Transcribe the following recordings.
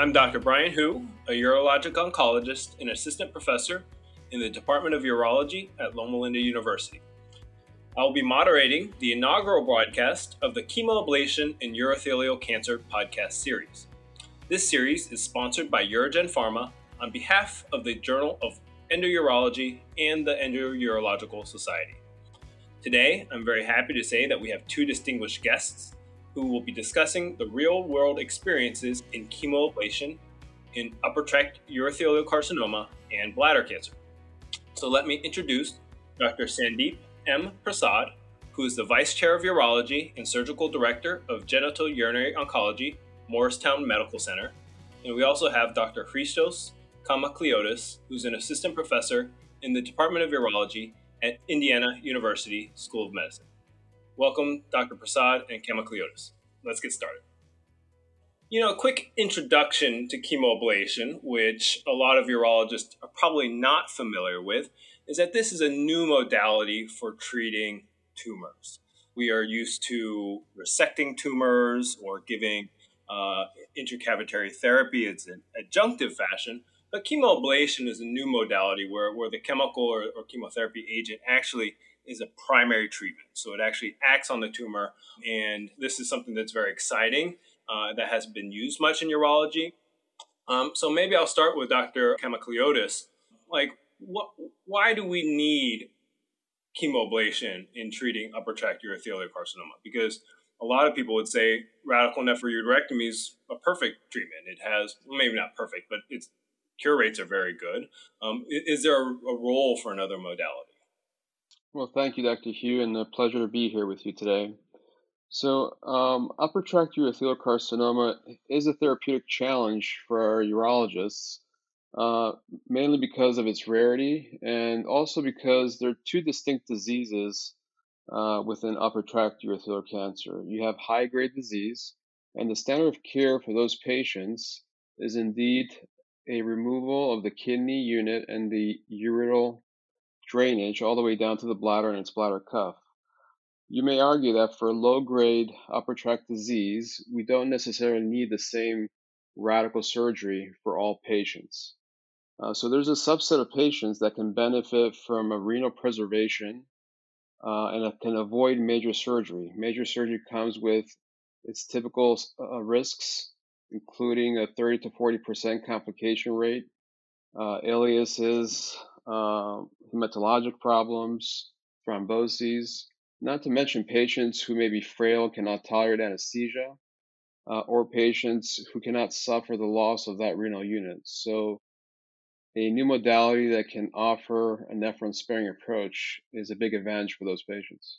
I'm Dr. Brian Hu, a urologic oncologist and assistant professor in the Department of Urology at Loma Linda University. I will be moderating the inaugural broadcast of the Chemoablation in Urothelial Cancer podcast series. This series is sponsored by UroGen Pharma on behalf of the Journal of Endourology and the Endourological Society. Today, I'm very happy to say that we have two distinguished guests who will be discussing the real world experiences in chemoablation in upper tract urothelial carcinoma and bladder cancer. So let me introduce Dr. Sandeep M. Prasad, who is the Vice Chair of Urology and Surgical Director of Genitourinary Oncology, Morristown Medical Center. And we also have Dr. Christos Kaimakliotis, who's an Assistant Professor in the Department of Urology at Indiana University School of Medicine. Welcome, Dr. Prasad and Kaimakliotis. Let's get started. You know, a quick introduction to chemoablation, which a lot of urologists are probably not familiar with, is that this is a new modality for treating tumors. We are used to resecting tumors or giving uh, intracavitary therapy as an adjunctive fashion, but chemoablation is a new modality where, where the chemical or, or chemotherapy agent actually is a primary treatment. So it actually acts on the tumor. And this is something that's very exciting uh, that hasn't been used much in urology. Um, so maybe I'll start with Dr. Kaimakliotis. Like, what, why do we need chemoablation in treating upper tract urothelial carcinoma? Because a lot of people would say radical nephroureterectomy is a perfect treatment. It has, maybe not perfect, but its cure rates are very good. Um, is there a role for another modality? Well, thank you, Dr. Hu, and a pleasure to be here with you today. So, um, upper tract urothelial carcinoma is a therapeutic challenge for our urologists, uh, mainly because of its rarity and also because there are two distinct diseases uh, within upper tract urothelial cancer. You have high grade disease, and the standard of care for those patients is indeed a removal of the kidney unit and the ureteral drainage all the way down to the bladder and its bladder cuff. You may argue that for low grade upper tract disease, we don't necessarily need the same radical surgery for all patients. Uh, so there's a subset of patients that can benefit from a renal preservation uh, and can avoid major surgery. Major surgery comes with its typical uh, risks, including a 30 to 40% complication rate, uh, uh, hematologic problems, thromboses, not to mention patients who may be frail, cannot tolerate anesthesia, uh, or patients who cannot suffer the loss of that renal unit. So, a new modality that can offer a nephron sparing approach is a big advantage for those patients.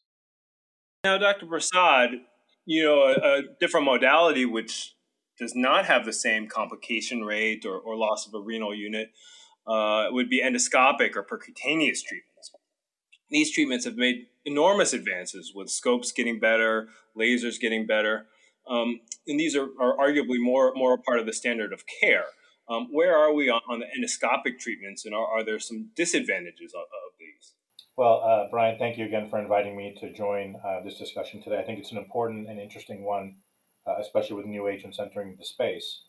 Now, Dr. Prasad, you know, a, a different modality which does not have the same complication rate or, or loss of a renal unit uh, would be endoscopic or percutaneous treatments. These treatments have made enormous advances with scopes getting better, lasers getting better, um, and these are, are arguably more more a part of the standard of care. Um, where are we on, on, the endoscopic treatments, and are, are there some disadvantages of, of these? Well, uh, Brian, thank you again for inviting me to join uh, this discussion today. I think it's an important and interesting one, uh, especially with new agents entering the space.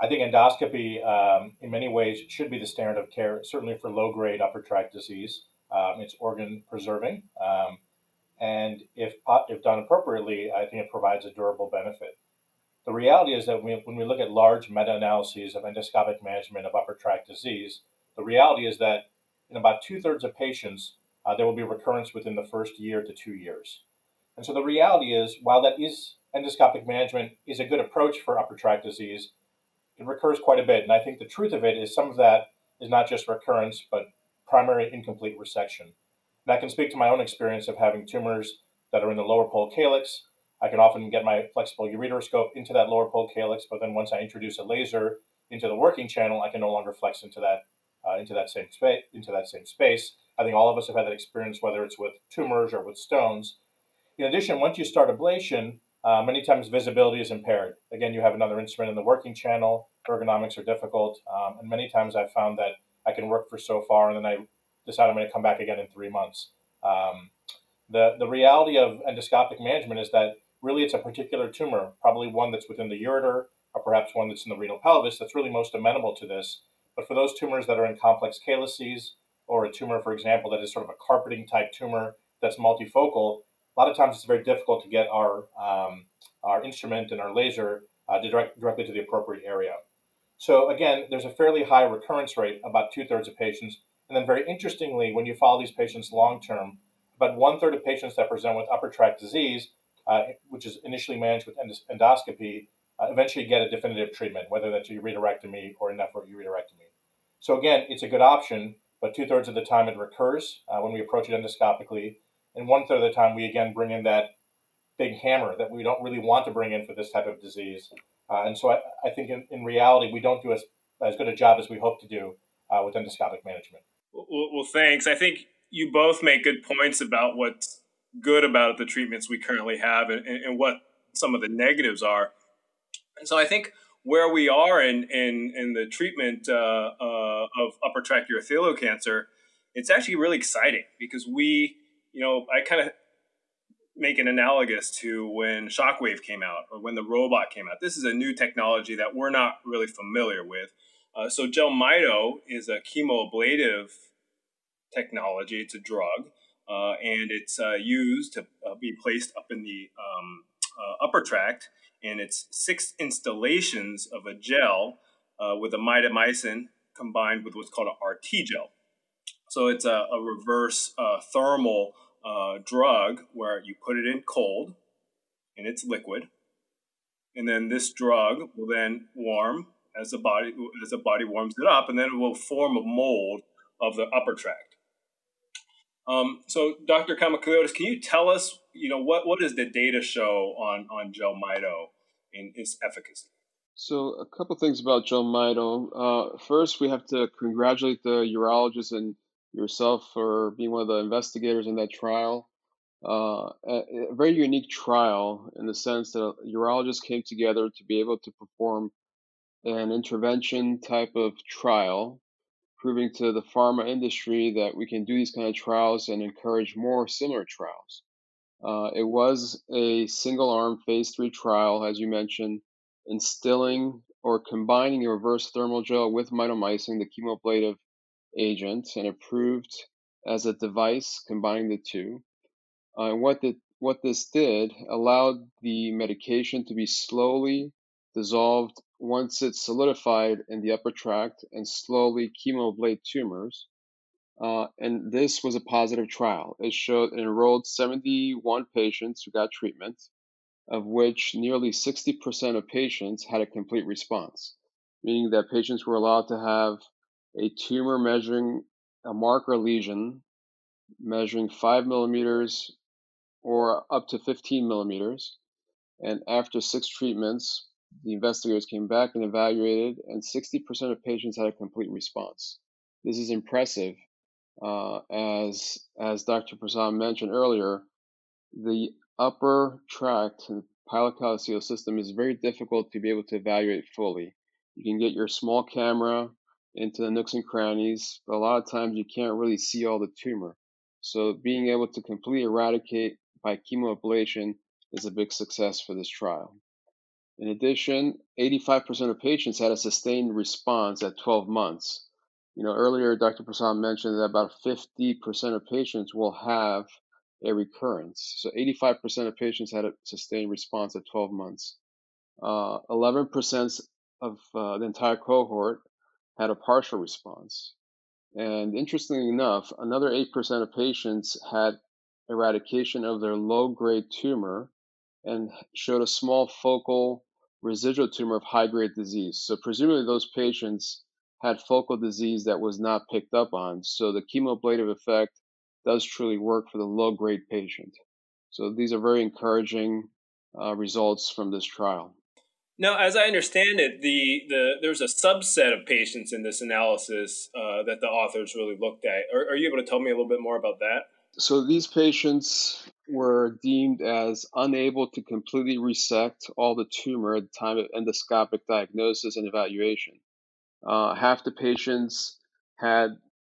I think endoscopy, um, in many ways, should be the standard of care, certainly for low grade upper tract disease. Um, it's organ preserving. Um, and if, if done appropriately, I think it provides a durable benefit. The reality is that we, when we look at large meta analyses of endoscopic management of upper tract disease, the reality is that in about two thirds of patients, uh, there will be recurrence within the first year to two years. And so the reality is, while that is endoscopic management is a good approach for upper tract disease, it recurs quite a bit. And I think the truth of it is some of that is not just recurrence, but primary incomplete resection. And I can speak to my own experience of having tumors that are in the lower pole calyx. I can often get my flexible ureteroscope into that lower pole calyx, but then once I introduce a laser into the working channel, I can no longer flex into that uh, into that same space. Into that same space. I think all of us have had that experience, whether it's with tumors or with stones. In addition, once you start ablation, uh, many times visibility is impaired. Again, you have another instrument in the working channel. Ergonomics are difficult, um, and many times I've found that I can work for so far, and then I decide I'm going to come back again in three months. Um, the the reality of endoscopic management is that really it's a particular tumor, probably one that's within the ureter or perhaps one that's in the renal pelvis that's really most amenable to this. But for those tumors that are in complex calyces, or a tumor, for example, that is sort of a carpeting type tumor that's multifocal, a lot of times it's very difficult to get our um, our instrument and our laser uh, direct, directly to the appropriate area. So again, there's a fairly high recurrence rate, about two thirds of patients. And then very interestingly, when you follow these patients long term, about one third of patients that present with upper tract disease, uh, which is initially managed with endoscopy, uh, eventually get a definitive treatment, whether that's a ureterectomy or a nephroureterectomy. So again, it's a good option, but two thirds of the time it recurs uh, when we approach it endoscopically, and one third of the time we again bring in that big hammer that we don't really want to bring in for this type of disease. Uh, and so I, I think in, in, reality, we don't do as, as good a job as we hope to do uh, with endoscopic management. Well, well, thanks. I think you both make good points about what's good about the treatments we currently have and, and what some of the negatives are. And so I think where we are in in, in the treatment uh, uh, of upper tract urothelial cancer, it's actually really exciting because we, you know, I kind of make an analogous to when Shockwave came out or when the robot came out. This is a new technology that we're not really familiar with. Uh, so Jelmyto is a chemoablative technology. It's a drug, uh, and it's uh, used to uh, be placed up in the um, uh, upper tract. And it's six installations of a gel uh, with a mitomycin combined with what's called an RT gel. So it's a, a reverse thermal uh, drug where you put it in cold and it's liquid, and then this drug will then warm as the body as the body warms it up, and then it will form a mold of the upper tract. Um, so, Dr. Kaimakliotis, can you tell us, you know, what, what does the data show on on Jelmyto in its efficacy? So, a couple things about Jelmyto. Uh, first, we have to congratulate the urologists and yourself for being one of the investigators in that trial. Uh, a, a, very unique trial in the sense that urologists came together to be able to perform an intervention type of trial, proving to the pharma industry that we can do these kind of trials and encourage more similar trials. Uh, it was a single arm phase three trial, as you mentioned, instilling or combining a reverse thermal gel with mitomycin, the chemoablative agent and approved as a device combining the two. Uh, and what, the, what this did allowed the medication to be slowly dissolved once it's solidified in the upper tract and slowly chemoablate tumors. Uh, and this was a positive trial. It showed it enrolled 71 patients who got treatment, of which nearly 60% of patients had a complete response, meaning that patients were allowed to have a tumor measuring a marker lesion measuring 5 millimeters or up to 15 millimeters. And after six treatments, the investigators came back and evaluated, and 60% of patients had a complete response. This is impressive. Uh, as, as Dr. Prasad mentioned earlier, the upper tract and pyelocalyceal system is very difficult to be able to evaluate fully. You can get your small camera into the nooks and crannies, but a lot of times you can't really see all the tumor. So being able to completely eradicate by chemoablation is a big success for this trial. In addition, 85% of patients had a sustained response at 12 months. You know, earlier Dr. Prasad mentioned that about 50% of patients will have a recurrence. So 85% of patients had a sustained response at 12 months. Uh, 11% of uh, the entire cohort had a partial response. And interestingly enough, another 8% of patients had eradication of their low grade tumor and showed a small focal residual tumor of high grade disease. So, presumably, those patients had focal disease that was not picked up on. So, the chemoablative effect does truly work for the low grade patient. So, these are very encouraging uh, results from this trial. Now, as I understand it, the, the there's a subset of patients in this analysis uh, that the authors really looked at. Are, are you able to tell me a little bit more about that? So these patients were deemed as unable to completely resect all the tumor at the time of endoscopic diagnosis and evaluation. Uh, half the patients had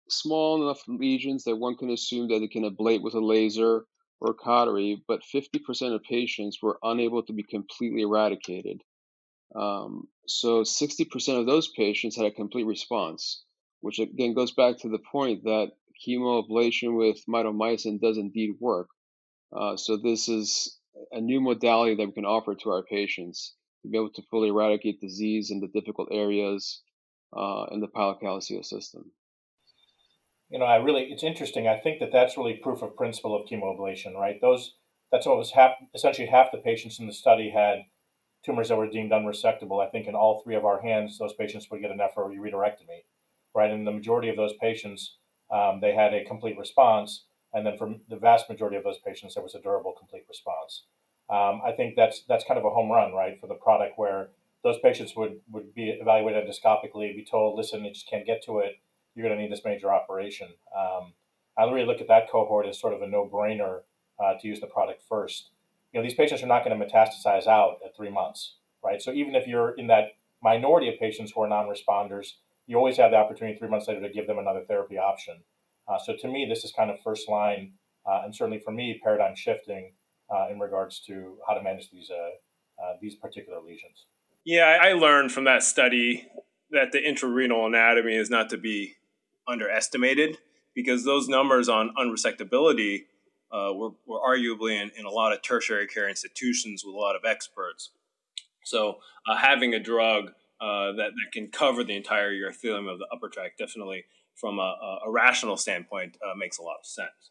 small enough lesions that one can assume that it can ablate with a laser or cautery, but 50% of patients were unable to be completely eradicated. Um, so 60% of those patients had a complete response, which again goes back to the point that chemoablation with mitomycin does indeed work. Uh, so this is a new modality that we can offer to our patients to be able to fully eradicate disease in the difficult areas uh, in the pyelocalyceal system. You know, I really, it's interesting. I think that that's really proof of principle of chemoablation, right? Those, that's what was essentially half the patients in the study had tumors that were deemed unresectable. I think in all three of our hands, those patients would get an nephroureterectomy, right? And the majority of those patients, um, they had a complete response. And then for the vast majority of those patients, there was a durable complete response. Um, I think that's that's kind of a home run, right, for the product where those patients would, would be evaluated endoscopically, be told, listen, you just can't get to it. You're going to need this major operation. Um, I really look at that cohort as sort of a no-brainer uh, to use the product first. You know, these patients are not going to metastasize out three months, right? So even if you're in that minority of patients who are non-responders, you always have the opportunity three months later to give them another therapy option. Uh, so to me, this is kind of first line, uh, and certainly for me, paradigm shifting uh, in regards to how to manage these uh, uh, these particular lesions. Yeah, I learned from that study that the intrarenal anatomy is not to be underestimated because those numbers on unresectability uh, were, were arguably in, in a lot of tertiary care institutions with a lot of experts. So uh, having a drug uh, that, that can cover the entire urothelium of the upper tract definitely from a, a rational standpoint uh, makes a lot of sense.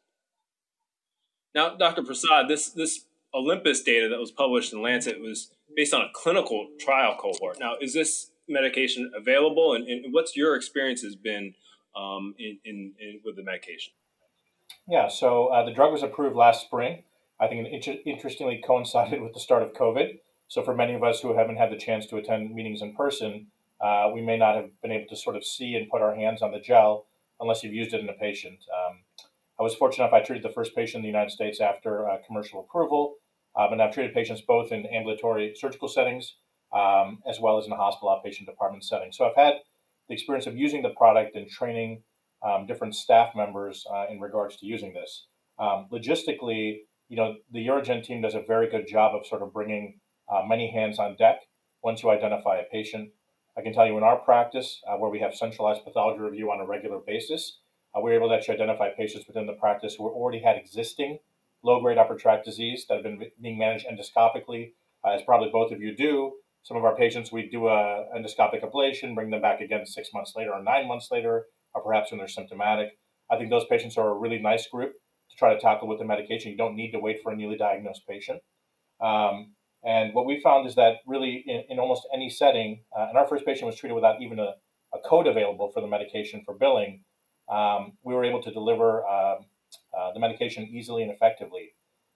Now, Dr. Prasad, this, this Olympus data that was published in Lancet was based on a clinical trial cohort. Now, is this medication available, and, and what's your experience has been um, in, in, in, with the medication? Yeah, so uh, the drug was approved last spring. I think it interestingly coincided with the start of COVID. So for many of us who haven't had the chance to attend meetings in person, uh, we may not have been able to sort of see and put our hands on the gel unless you've used it in a patient. Um, I was fortunate enough, I treated the first patient in the United States after uh, commercial approval. Um, and I've treated patients both in ambulatory surgical settings um, as well as in a hospital outpatient department setting. So I've had the experience of using the product and training um, different staff members uh, in regards to using this. Um, logistically, you know, the UroGen team does a very good job of sort of bringing uh, many hands on deck once you identify a patient. I can tell you in our practice, uh, where we have centralized pathology review on a regular basis, uh, we're able to actually identify patients within the practice who already had existing low-grade upper tract disease that have been being managed endoscopically, uh, as probably both of you do. Some of our patients, we do a endoscopic ablation, bring them back again six months later or nine months later, or perhaps when they're symptomatic. I think those patients are a really nice group to try to tackle with the medication. You don't need to wait for a newly diagnosed patient. Um, and what we found is that really in, in almost any setting, uh, and our first patient was treated without even a, a code available for the medication for billing, um, we were able to deliver um, uh, the medication easily and effectively.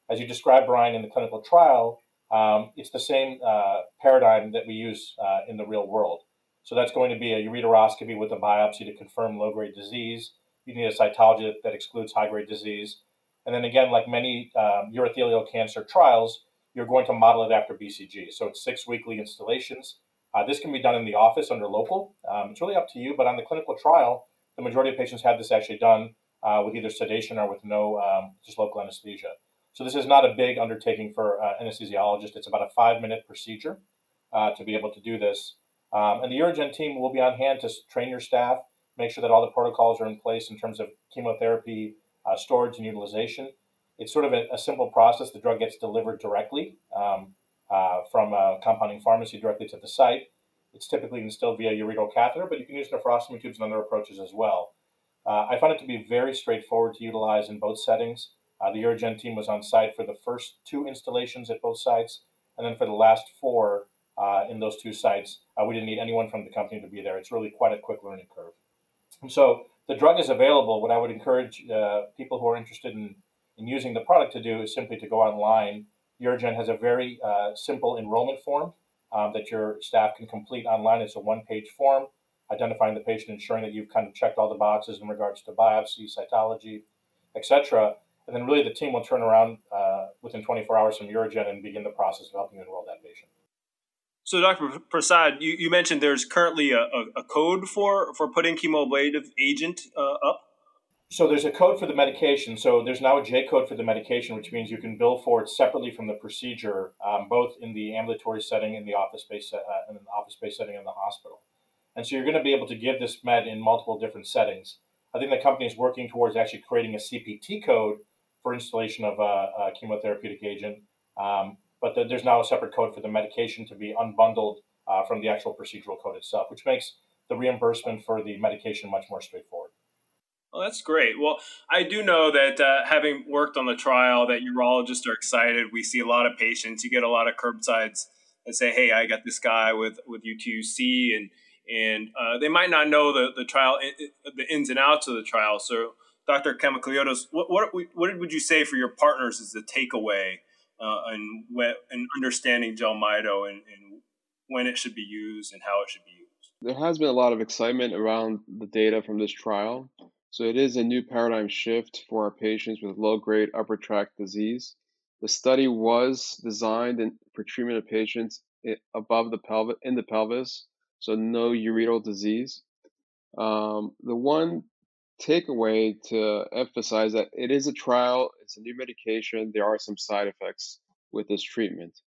As you described, Brian, in the clinical trial, um, it's the same uh, paradigm that we use uh, in the real world. So that's going to be a ureteroscopy with a biopsy to confirm low grade disease. You need a cytology that excludes high grade disease. And then again, like many um, urothelial cancer trials, you're going to model it after BCG. So it's six weekly installations. Uh, this can be done in the office under local. Um, it's really up to you, but on the clinical trial, the majority of patients had this actually done uh, with either sedation or with no um, just local anesthesia. So this is not a big undertaking for uh, anesthesiologist. It's about a five minute procedure uh, to be able to do this. Um, and the UroGen team will be on hand to train your staff, make sure that all the protocols are in place in terms of chemotherapy uh, storage and utilization. It's sort of a, a, simple process. The drug gets delivered directly um, uh, from a compounding pharmacy directly to the site. It's typically instilled via ureteral catheter, but you can use nephrostomy tubes and other approaches as well. Uh, I found it to be very straightforward to utilize in both settings. Uh, the UroGen team was on site for the first two installations at both sites, and then for the last four uh, in those two sites, uh, we didn't need anyone from the company to be there. It's really quite a quick learning curve. And so the drug is available. What I would encourage uh, people who are interested in, in using the product to do is simply to go online. UroGen has a very uh, simple enrollment form um, that your staff can complete online. It's a one page form identifying the patient, ensuring that you've kind of checked all the boxes in regards to biopsy, cytology, etc. And then really the team will turn around uh, within 24 hours from UroGen and begin the process of helping you enroll that patient. So, Dr. Prasad, you, you mentioned there's currently a, a, a, code for, for putting chemoablative agent uh, up. So there's a code for the medication. So there's now a J code for the medication, which means you can bill for it separately from the procedure, um, both in the ambulatory setting, in the office-based, uh, in the office-based setting, in the hospital. And so you're going to be able to give this med in multiple different settings. I think the company is working towards actually creating a CPT code for installation of a, a chemotherapeutic agent. Um, but the, there's now a separate code for the medication to be unbundled uh, from the actual procedural code itself, which makes the reimbursement for the medication much more straightforward. Well, that's great. Well, I do know that uh, having worked on the trial, that urologists are excited. We see a lot of patients. You get a lot of curbsides that say, "Hey, I got this guy with with UTUC," and and uh, they might not know the the trial, the ins and outs of the trial. So, Dr. Kaimakliotis, what what what would you say for your partners is the takeaway uh, and and understanding JELMYTO and, and when it should be used and how it should be used? There has been a lot of excitement around the data from this trial. So it is a new paradigm shift for our patients with low-grade upper tract disease. The study was designed in, for treatment of patients above the pelvis, in the pelvis, so no ureteral disease. Um, the one takeaway to emphasize that it is a trial, it's a new medication, there are some side effects with this treatment.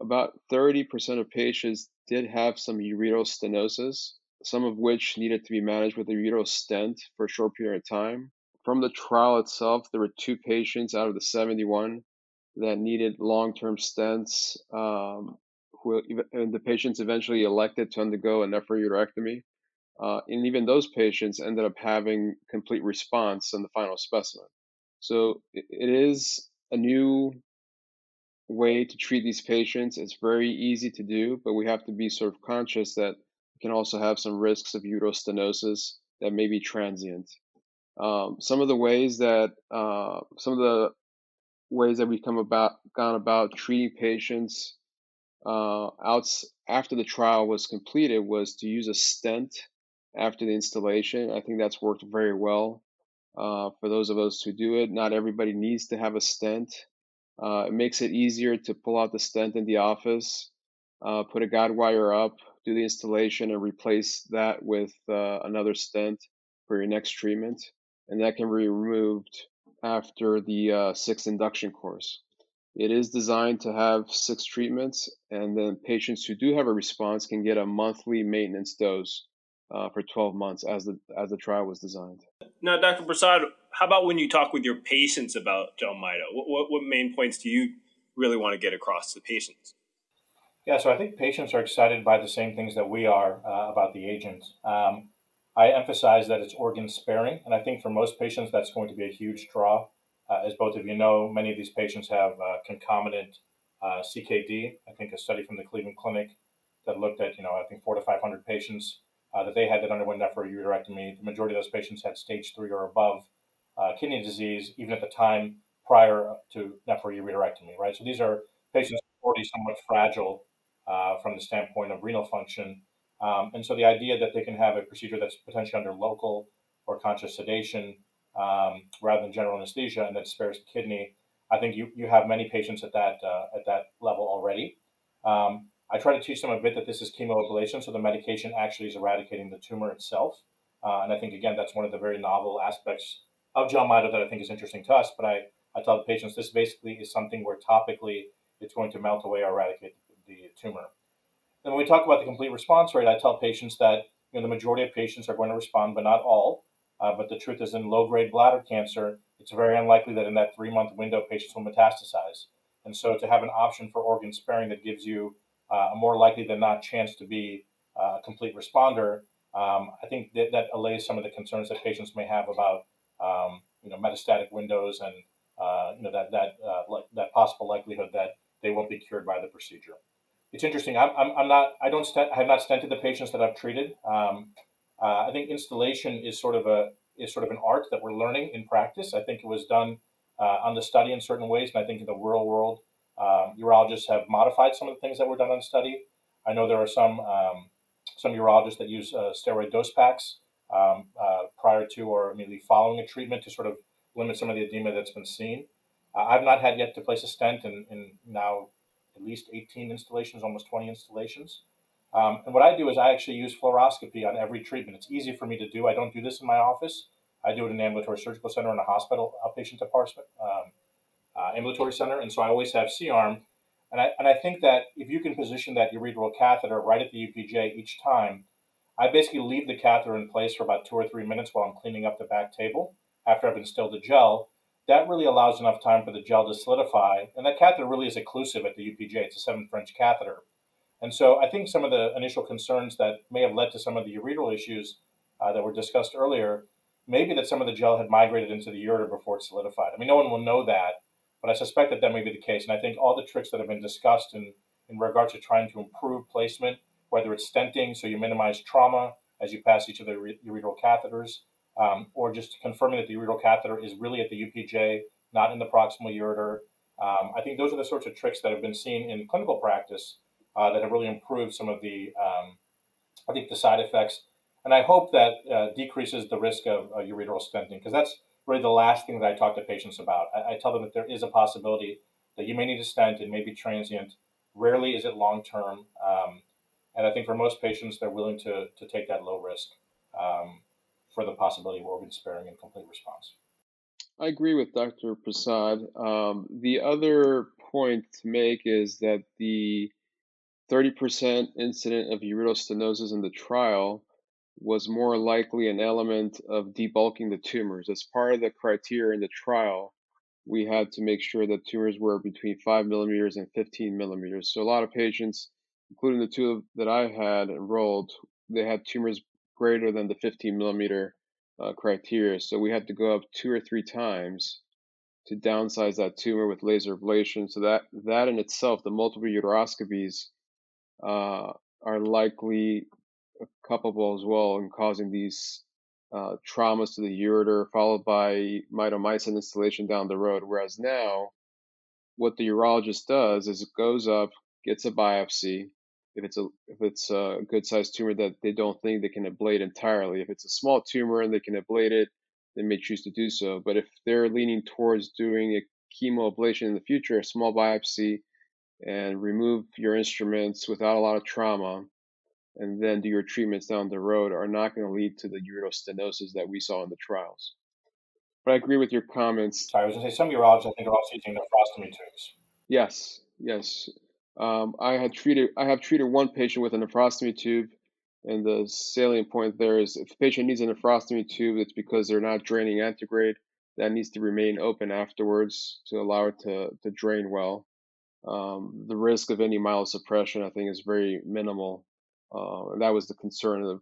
About 30% of patients did have some ureteral stenosis, some of which needed to be managed with a ureteral stent for a short period of time. From the trial itself, there were two patients out of the 71 that needed long term stents. Um, who, and the patients eventually elected to undergo a nephroureterectomy. Uh, and even those patients ended up having complete response in the final specimen. So it, is a new way to treat these patients. It's very easy to do, but we have to be sort of conscious that we can also have some risks of uterostenosis that may be transient. Um, some of the ways that uh, some of the ways that we come about gone about treating patients uh, outs after the trial was completed was to use a stent after the installation. I think that's worked very well uh, for those of us who do it. Not everybody needs to have a stent. Uh, it makes it easier to pull out the stent in the office, uh, put a guide wire up, do the installation, and replace that with uh, another stent for your next treatment. And that can be removed after the uh, sixth induction course. It is designed to have six treatments, and then patients who do have a response can get a monthly maintenance dose uh, for 12 months as the as the trial was designed. Now, Dr. Prasad, how about when you talk with your patients about JELMYTO? What, what, what main points do you really want to get across to patients? Yeah, so I think patients are excited by the same things that we are uh, about the agent. Um, I emphasize that it's organ sparing, and I think for most patients that's going to be a huge draw. Uh, as both of you know, many of these patients have uh, concomitant uh, CKD. I think a study from the Cleveland Clinic that looked at, you know, I think four to 500 patients uh, that they had that underwent nephroureterectomy. The majority of those patients had stage three or above uh, kidney disease, even at the time prior to nephroureterectomy, right? So these are patients already somewhat fragile uh, from the standpoint of renal function. Um, and so the idea that they can have a procedure that's potentially under local or conscious sedation um, rather than general anesthesia and that spares the kidney, I think you, you have many patients at that uh, at that level already. Um, I try to teach them a bit that this is chemoablation, so the medication actually is eradicating the tumor itself. Uh, and I think, again, that's one of the very novel aspects of JELMYTO that I think is interesting to us. But I, I tell the patients this basically is something where topically it's going to melt away or eradicate the tumor. Then when we talk about the complete response rate, I tell patients that you know, the majority of patients are going to respond, but not all. Uh, but the truth is, in low grade bladder cancer, it's very unlikely that in that three month window, patients will metastasize. And so, to have an option for organ sparing that gives you uh, a more likely than not chance to be uh, a complete responder, um, I think that, that allays some of the concerns that patients may have about um, you know metastatic windows and uh, you know that that uh, that possible likelihood that they won't be cured by the procedure. It's interesting. I'm, I'm, I'm not. I don't. I have not stented the patients that I've treated. Um, uh, I think installation is sort of a is sort of an art that we're learning in practice. I think it was done uh, on the study in certain ways, and I think in the real world, um, urologists have modified some of the things that were done on study. I know there are some um, some urologists that use uh, steroid dose packs um, uh, prior to or immediately following a treatment to sort of limit some of the edema that's been seen. Uh, I've not had yet to place a stent in, in now at least 18 installations, almost 20 installations. Um, and what I do is I actually use fluoroscopy on every treatment. It's easy for me to do. I don't do this in my office, I do it in an ambulatory surgical center in a hospital outpatient department, um, uh, ambulatory center, and so I always have C-arm. And I, and I think that if you can position that ureteral catheter right at the UPJ each time, I basically leave the catheter in place for about two or three minutes while I'm cleaning up the back table after I've instilled the gel. That really allows enough time for the gel to solidify. And that catheter really is occlusive at the UPJ. It's a seven French catheter. And so I think some of the initial concerns that may have led to some of the ureteral issues uh, that were discussed earlier, maybe that some of the gel had migrated into the ureter before it solidified. I mean, no one will know that, but I suspect that that may be the case. And I think all the tricks that have been discussed in, in regards to trying to improve placement, whether it's stenting, so you minimize trauma as you pass each of the ureteral catheters, um, or just confirming that the ureteral catheter is really at the UPJ, not in the proximal ureter. Um, I think those are the sorts of tricks that have been seen in clinical practice uh, that have really improved some of the, um, I think, the side effects. And I hope that uh, decreases the risk of uh, ureteral stenting because that's really the last thing that I talk to patients about. I, I, tell them that there is a possibility that you may need a stent, it may be transient. Rarely is it long term. Um, and I think for most patients, they're willing to, to take that low risk um, for the possibility of organ sparing and complete response. I agree with Dr. Prasad. Um, the other point to make is that the 30% incident of ureteral stenosis in the trial was more likely an element of debulking the tumors. As part of the criteria in the trial, we had to make sure that tumors were between 5 millimeters and 15 millimeters. So a lot of patients, including the two that I had enrolled, they had tumors greater than the 15 millimeter uh, criteria. So we had to go up two or three times to downsize that tumor with laser ablation. So that that in itself, the multiple uteroscopies uh, are likely culpable as well in causing these uh, traumas to the ureter, followed by mitomycin installation down the road. Whereas now, what the urologist does is it goes up, gets a biopsy. If it's a if it's a good sized tumor that they don't think they can ablate entirely, if it's a small tumor and they can ablate it, they may choose to do so. But if they're leaning towards doing a chemoablation in the future, a small biopsy, and remove your instruments without a lot of trauma, and then do your treatments down the road are not going to lead to the ureteral stenosis that we saw in the trials. But I agree with your comments. Sorry, I was going to say some urologists I think are also using nephrostomy tubes. Yes, yes. Um, I had treated I have treated one patient with a nephrostomy tube, and the salient point there is if the patient needs a nephrostomy tube, it's because they're not draining antegrade. That needs to remain open afterwards to allow it to, to drain well. Um, the risk of any myelosuppression, I think, is very minimal uh, and that was the concern of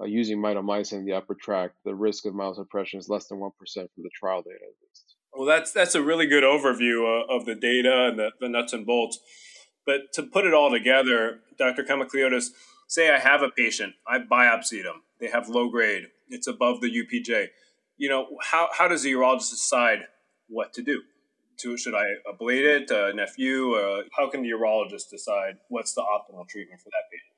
uh, using mitomycin in the upper tract. The risk of myelosuppression is less than 1% from the trial data, at least. Well, that's, that's a really good overview uh, of the data and the, the nuts and bolts. But to put it all together, Dr. Kaimakliotis, say I have a patient, I biopsied them, they have low grade, it's above the UPJ. You know, how, how does the urologist decide what to do? To, should I ablate it, uh, nephew? Uh, how can the urologist decide what's the optimal treatment for that patient?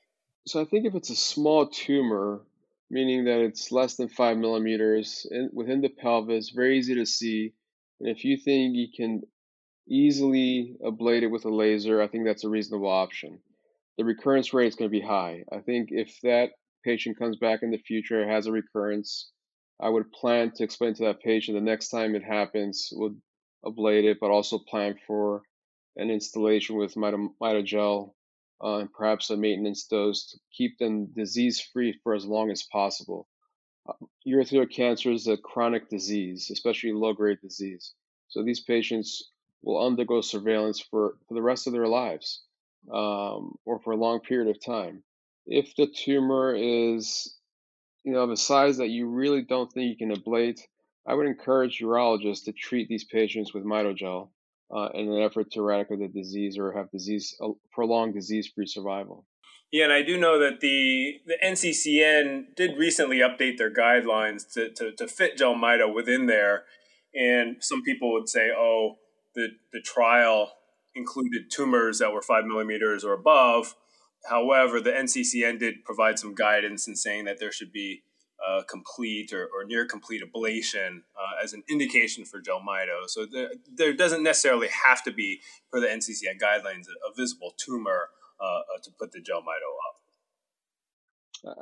So I think if it's a small tumor, meaning that it's less than five millimeters in, within the pelvis, very easy to see, and if you think you can easily ablate it with a laser, I think that's a reasonable option. The recurrence rate is going to be high. I think if that patient comes back in the future, has a recurrence, I would plan to explain to that patient the next time it happens, we'll ablate it, but also plan for an installation with mitogel uh, and perhaps a maintenance dose to keep them disease free for as long as possible. Uh, cancer is a chronic disease, especially low grade disease. So these patients will undergo surveillance for, for the rest of their lives um, or for a long period of time. If the tumor is you know, of a size that you really don't think you can ablate, I would encourage urologists to treat these patients with mitogel uh, in an effort to eradicate the disease or have disease uh, prolonged disease-free survival. Yeah, and I do know that the the NCCN did recently update their guidelines to, to, to fit Jelmyto within there, and some people would say, oh, the the trial included tumors that were five millimeters or above. However, the NCCN did provide some guidance in saying that there should be uh, complete or, or, near complete ablation uh, as an indication for Jelmyto. So there, there, doesn't necessarily have to be, for the NCCN guidelines, a, a visible tumor uh, uh, to put the Jelmyto up.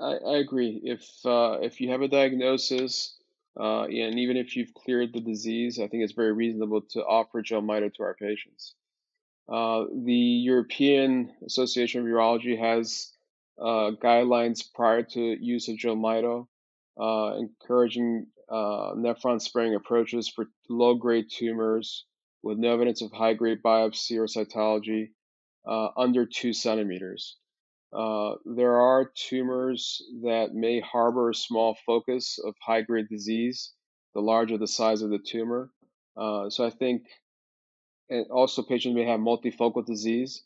I, I agree. If uh, if you have a diagnosis Uh, and even if you've cleared the disease, I think it's very reasonable to offer Jelmyto to our patients. Uh, the European Association of Urology has uh, guidelines prior to use of Jelmyto, uh, encouraging uh, nephron sparing approaches for low grade tumors with no evidence of high grade biopsy or cytology uh, under two centimeters. Uh, there are tumors that may harbor a small focus of high grade disease, the larger the size of the tumor. Uh, so I think, and also patients may have multifocal disease.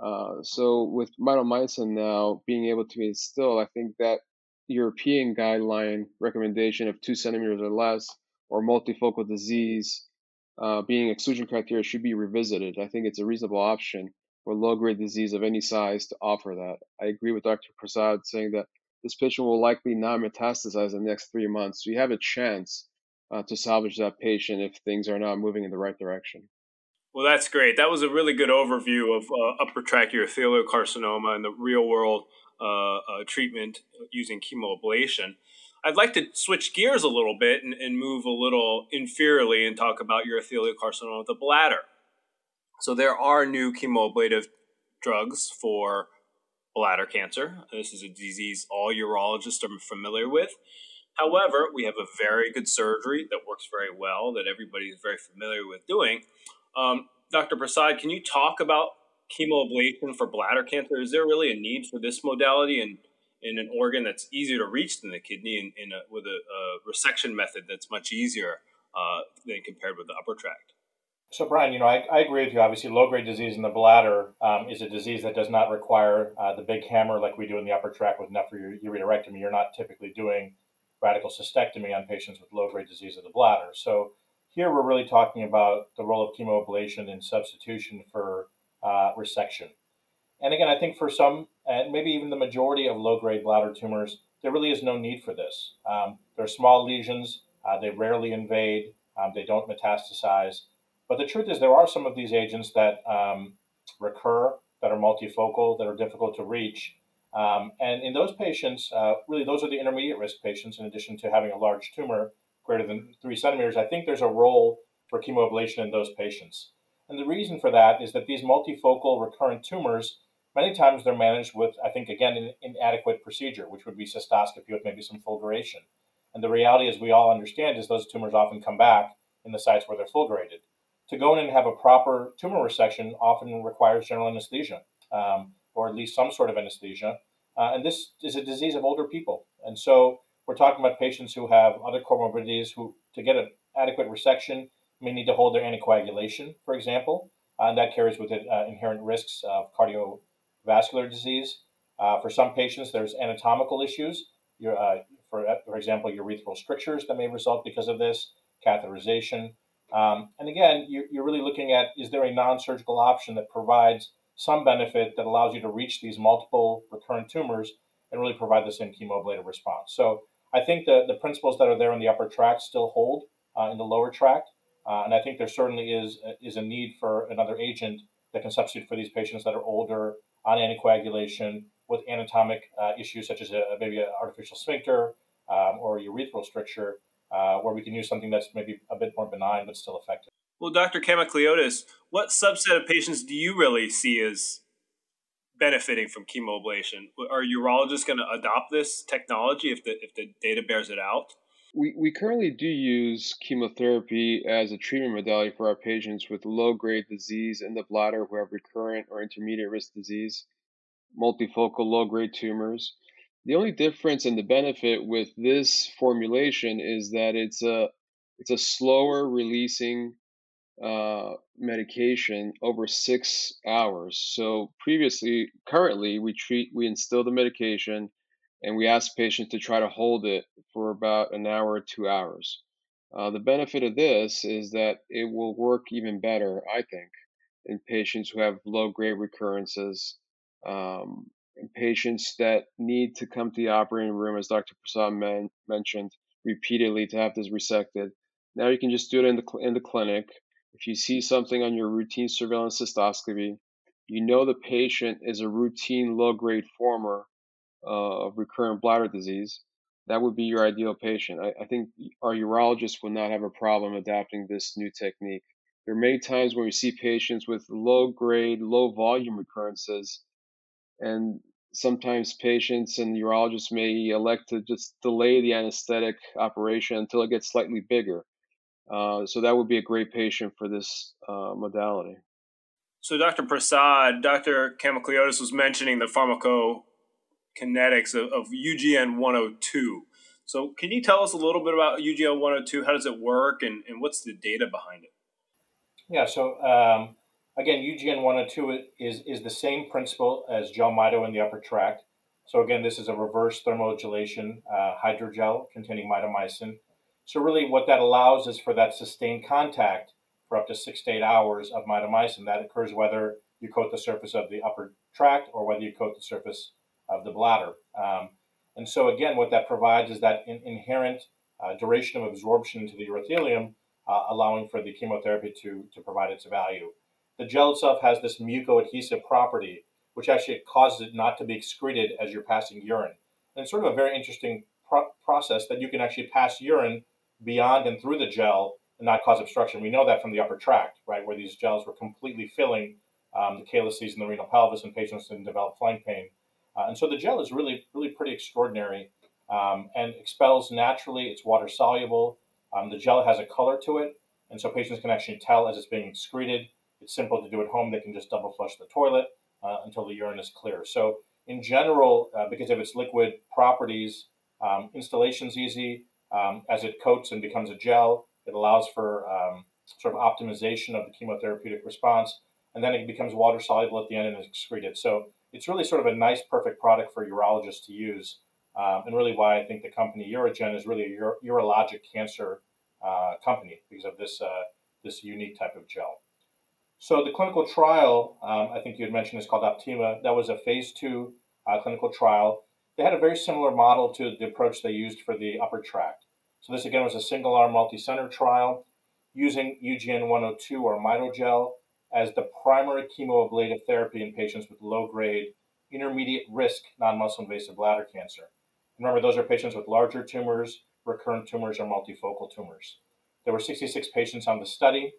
Uh, so with mitomycin now being able to be instilled, I think that European guideline recommendation of two centimeters or less or multifocal disease uh, being exclusion criteria should be revisited. I think it's a reasonable option for low grade disease of any size to offer that. I agree with Dr. Prasad saying that this patient will likely not metastasize in the next three months. So you have a chance uh, to salvage that patient if things are not moving in the right direction. Well, that's great. That was a really good overview of uh, upper tract urothelial carcinoma and the real world uh, uh treatment using chemoablation. I'd like to switch gears a little bit and, and move a little inferiorly and talk about urothelial carcinoma of the bladder. So there are new chemoablative drugs for bladder cancer. This is a disease all urologists are familiar with. However, we have a very good surgery that works very well that everybody is very familiar with doing. Um, Dr. Prasad, can you talk about chemoablation for bladder cancer? Is there really a need for this modality in, in an organ that's easier to reach than the kidney in, in a, with a, a, resection method that's much easier uh, than compared with the upper tract? So, Brian, you know, I, I agree with you. Obviously, low grade disease in the bladder um, is a disease that does not require uh, the big hammer like we do in the upper tract with nephroureterectomy. You're not typically doing radical cystectomy on patients with low grade disease of the bladder. So, here we're really talking about the role of chemoablation in substitution for uh, resection. And again, I think for some, and maybe even the majority of low grade bladder tumors, there really is no need for this. Um, they're small lesions, uh, they rarely invade, um, they don't metastasize. But the truth is, there are some of these agents that um, recur, that are multifocal, that are difficult to reach. Um, and in those patients, uh, really, those are the intermediate risk patients, in addition to having a large tumor greater than three centimeters. I think there's a role for chemoablation in those patients. And the reason for that is that these multifocal recurrent tumors, many times they're managed with, I think, again, an inadequate procedure, which would be cystoscopy with maybe some fulguration. And the reality, as we all understand, is those tumors often come back in the sites where they're fulgurated to go in and have a proper tumor resection often requires general anesthesia, um, or at least some sort of anesthesia. Uh, and this is a disease of older people. And so we're talking about patients who have other comorbidities who, to get an adequate resection, may need to hold their anticoagulation, for example. Uh, and that carries with it uh, inherent risks of cardiovascular disease. Uh, for some patients, there's anatomical issues. Your, for, for example, urethral strictures that may result because of this, catheterization. Um, and again, you're, you're really looking at is there a non surgical option that provides some benefit that allows you to reach these multiple recurrent tumors and really provide the same chemoablative response. So I think the, the principles that are there in the upper tract still hold uh, in the lower tract. Uh, and I think there certainly is, is a need for another agent that can substitute for these patients that are older on anticoagulation with anatomic uh, issues such as a, maybe an artificial sphincter um, or urethral stricture uh, where we can use something that's maybe a bit more benign but still effective. Well, Dr. Kaimakliotis, what subset of patients do you really see as benefiting from chemoablation? Are urologists going to adopt this technology if the if the data bears it out? We, we currently do use chemotherapy as a treatment modality for our patients with low grade disease in the bladder who have recurrent or intermediate risk disease, multifocal low grade tumors. The only difference and the benefit with this formulation is that it's a it's a slower releasing uh, medication over six hours. So previously, currently, we treat we instill the medication, and we ask patients to try to hold it for about an hour or two hours. Uh, the benefit of this is that it will work even better, I think, in patients who have low grade recurrences um, patients that need to come to the operating room, as Dr. Prasad man, mentioned repeatedly, to have this resected. Now you can just do it in the in the clinic. If you see something on your routine surveillance cystoscopy, you know the patient is a routine low grade former of recurrent bladder disease. that would be your ideal patient. I, I think our urologists would not have a problem adapting this new technique. There are many times when we see patients with low grade, low volume recurrences, and sometimes patients and urologists may elect to just delay the anesthetic operation until it gets slightly bigger. Uh, so that would be a great patient for this uh, modality. So, Dr. Prasad, Dr. Kaimakliotis was mentioning the pharmacokinetics of, of UGN 102. So, can you tell us a little bit about UGN 102? How does it work, and, and what's the data behind it? Yeah, so um, again, UGN 102 is, is the same principle as Jelmyto in the upper tract. So, again, this is a reverse thermodylation uh, hydrogel containing mitomycin. So, really, what that allows is for that sustained contact for up to six to eight hours of mitomycin. That occurs whether you coat the surface of the upper tract or whether you coat the surface of the bladder. Um, and so, again, what that provides is that in, inherent uh, duration of absorption into the urothelium, uh, allowing for the chemotherapy to, to provide its value. The gel itself has this mucoadhesive property, which actually causes it not to be excreted as you're passing urine. And it's sort of a very interesting pro- process that you can actually pass urine beyond and through the gel and not cause obstruction. We know that from the upper tract, right, where these gels were completely filling um, the calyces and the renal pelvis, and patients didn't develop flank pain. Uh, and so the gel is really, really pretty extraordinary um, and expels naturally. It's water soluble. Um, the gel has a color to it, and so patients can actually tell as it's being excreted. It's simple to do at home. They can just double flush the toilet uh, until the urine is clear. So, in general, uh, because of its liquid properties, um, installation's easy. Um, as it coats and becomes a gel, it allows for um, sort of optimization of the chemotherapeutic response, and then it becomes water soluble at the end and is excreted. So it's really sort of a nice, perfect product for urologists to use, um, and really why I think the company UroGen is really a uro- urologic cancer uh, company because of this uh, this unique type of gel. So the clinical trial, um, I think you had mentioned, is called Optima. That was a phase two uh, clinical trial. They had a very similar model to the approach they used for the upper tract. So this again was a single arm multi-center trial using UGN 102 or mitogel as the primary chemoablative therapy in patients with low grade intermediate risk non-muscle invasive bladder cancer. Remember, those are patients with larger tumors, recurrent tumors, or multifocal tumors. There were 66 patients on the study.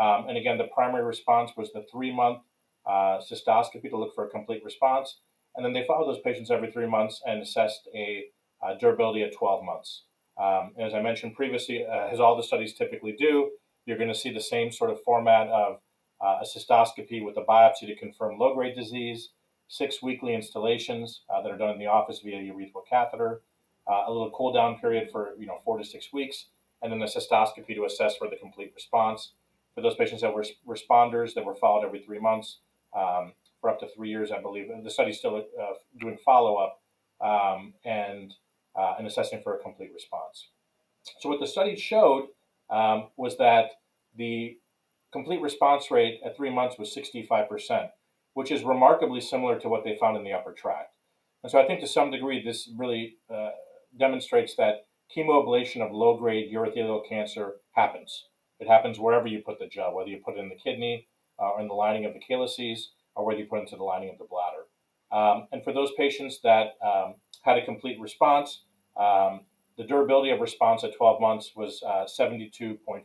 Um, and again, the primary response was the three month uh, cystoscopy to look for a complete response. And then they followed those patients every three months and assessed a uh, durability at 12 months. Um, as I mentioned previously, uh, as all the studies typically do, you're going to see the same sort of format of uh, a cystoscopy with a biopsy to confirm low grade disease, six weekly installations uh, that are done in the office via urethral catheter, uh, a little cool down period for you know four to six weeks, and then the cystoscopy to assess for the complete response. For those patients that were responders that were followed every three months um, for up to three years, I believe, the study's still uh, doing follow up um, and uh, and assessing for a complete response. So what the study showed um, was that the complete response rate at three months was 65%, which is remarkably similar to what they found in the upper tract. And so I think to some degree this really uh, demonstrates that chemoablation of low-grade urothelial cancer happens. It happens wherever you put the gel, whether you put it in the kidney uh, or in the lining of the calyces, or whether you put it into the lining of the bladder. Um, and for those patients that um, had a complete response, um, the durability of response at 12 months was uh, 72.5%.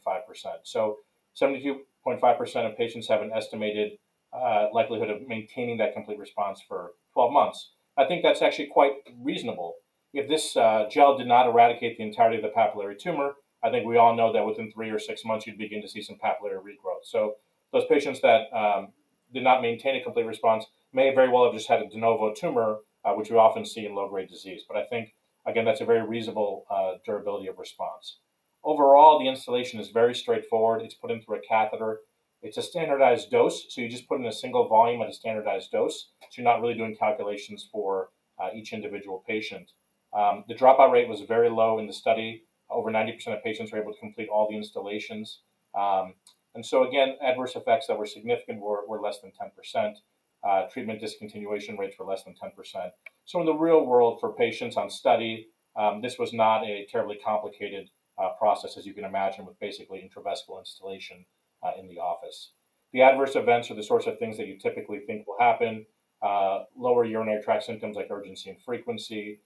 So 72.5% of patients have an estimated uh, likelihood of maintaining that complete response for 12 months. I think that's actually quite reasonable. If this uh, gel did not eradicate the entirety of the papillary tumor, I think we all know that within three or six months you'd begin to see some papillary regrowth. So those patients that um, did not maintain a complete response may very well have just had a de novo tumor, uh, which we often see in low-grade disease. But I think Again, that's a very reasonable uh, durability of response. Overall, the installation is very straightforward. It's put in through a catheter. It's a standardized dose, so you just put in a single volume at a standardized dose. So you're not really doing calculations for uh, each individual patient. Um, the dropout rate was very low in the study. Over 90% of patients were able to complete all the installations. Um, and so, again, adverse effects that were significant were, were less than 10%. Uh, treatment discontinuation rates were less than 10%. So in the real world, for patients on study, um, this was not a terribly complicated uh, process, as you can imagine, with basically intravesical installation uh, in the office. The adverse events are the sorts of things that you typically think will happen. Uh, lower urinary tract symptoms like urgency and frequency,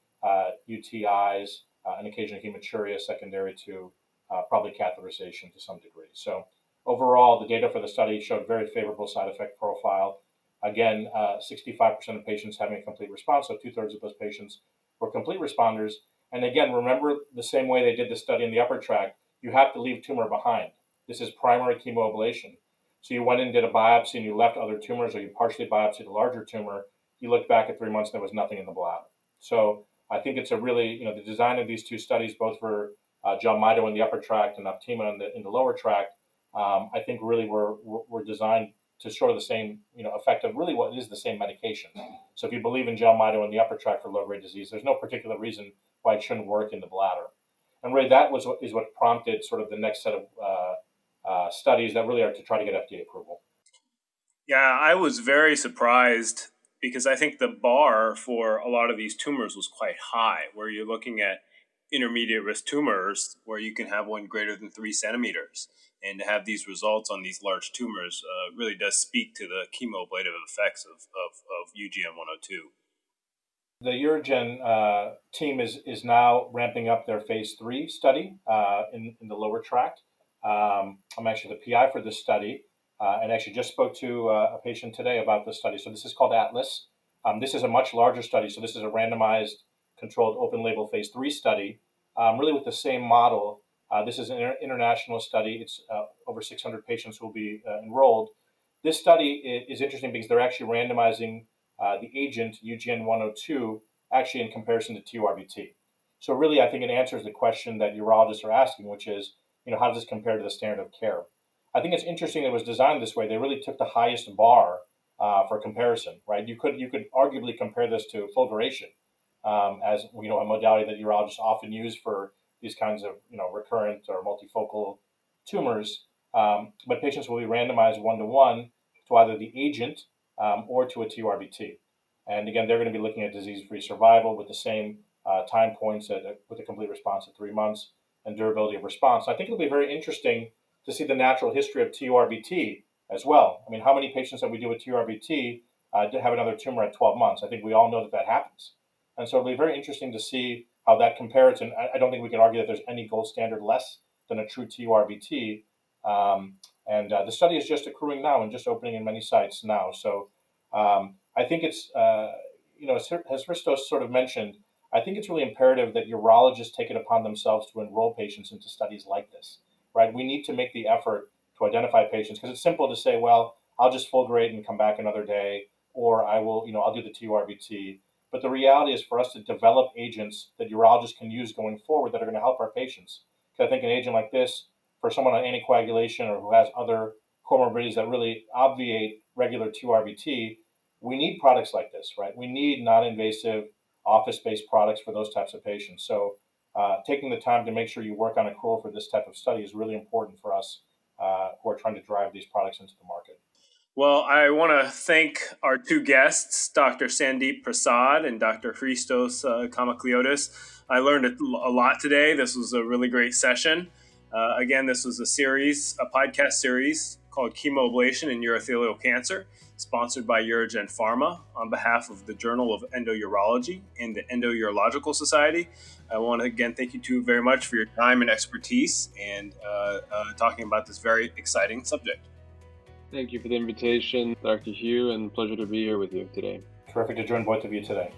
UTIs, uh, and occasionally hematuria secondary to uh, probably catheterization to some degree. So overall, the data for the study showed very favorable side effect profile. Again, 65% uh, of patients having a complete response, so two thirds of those patients were complete responders. And again, remember the same way they did the study in the upper tract, you have to leave tumor behind. This is primary chemoablation. So you went and did a biopsy and you left other tumors, or you partially biopsied a larger tumor. You looked back at three months and there was nothing in the bladder. So I think it's a really, you know, the design of these two studies, both for uh, in the upper tract and Optima in the, in the lower tract, um, I think really were, were designed to show the same, you know, effect of really what is the same medication. So if you believe in JELMYTO in the upper tract for low-grade disease, there's no particular reason why it shouldn't work in the bladder. And really that was what, is what prompted sort of the next set of uh, uh, studies that really are to try to get FDA approval. Yeah, I was very surprised because I think the bar for a lot of these tumors was quite high, where you're looking at intermediate risk tumors where you can have one greater than three centimeters. And to have these results on these large tumors uh, really does speak to the chemoablative effects of, of, of UGN 102. The UroGen uh, team is, is now ramping up their phase three study uh, in, in the lower tract. Um, I'm actually the PI for this study, uh, and actually just spoke to uh, a patient today about this study. So this is called Atlas. Um, this is a much larger study. So this is a randomized, controlled, open-label phase three study, um, really with the same model. Uh, this is an inter- international study. It's uh, over 600 patients will be enrolled. This study is interesting because they're actually randomizing uh, the agent UGN 102 actually in comparison to TURBT. So really, I think it answers the question that urologists are asking, which is you know, how does this compare to the standard of care? I think it's interesting it was designed this way. They really took the highest bar uh, for comparison, right? You could you could arguably compare this to fulguration um, as you know a modality that urologists often use for these kinds of you know recurrent or multifocal tumors. Um, but patients will be randomized one to one to either the agent um, or to a TURBT. And again, they're going to be looking at disease-free survival with the same uh, time points at, with a complete response at three months and durability of response. I think it'll be very interesting to see the natural history of TURBT as well. I mean, how many patients that we do with TURBT uh, have another tumor at 12 months? I think we all know that that happens. And so it'll be very interesting to see how that compares. And I, I don't think we can argue that there's any gold standard less than a true TURBT. Um, and uh, the study is just accruing now and just opening in many sites now. So um, I think it's, uh, you know, as, as Christos sort of mentioned, I think it's really imperative that urologists take it upon themselves to enroll patients into studies like this, right? We need to make the effort to identify patients because it's simple to say, well, I'll just fulgurate and come back another day, or I will, you know, I'll do the TURBT. But the reality is for us to develop agents that urologists can use going forward that are going to help our patients. Because I think an agent like this, for someone on anticoagulation or who has other comorbidities that really obviate regular TURBT, we need products like this, right? We need non-invasive office-based products for those types of patients. So uh, taking the time to make sure you work on accrual for this type of study is really important for us uh, who are trying to drive these products into the market. Well, I want to thank our two guests, Dr. Sandeep Prasad and Dr. Christos uh, Kaimakliotis. I learned a lot today. This was a really great session. Uh, again, this was a series, a podcast series called Chemoablation in Urothelial Cancer sponsored by UroGen Pharma on behalf of the Journal of Endourology and the Endourological Society. I want to again thank you two very much for your time and expertise and uh, uh, talking about this very exciting subject. Thank you for the invitation, Dr. Hu, and pleasure to be here with you today. Terrific to join both of you today.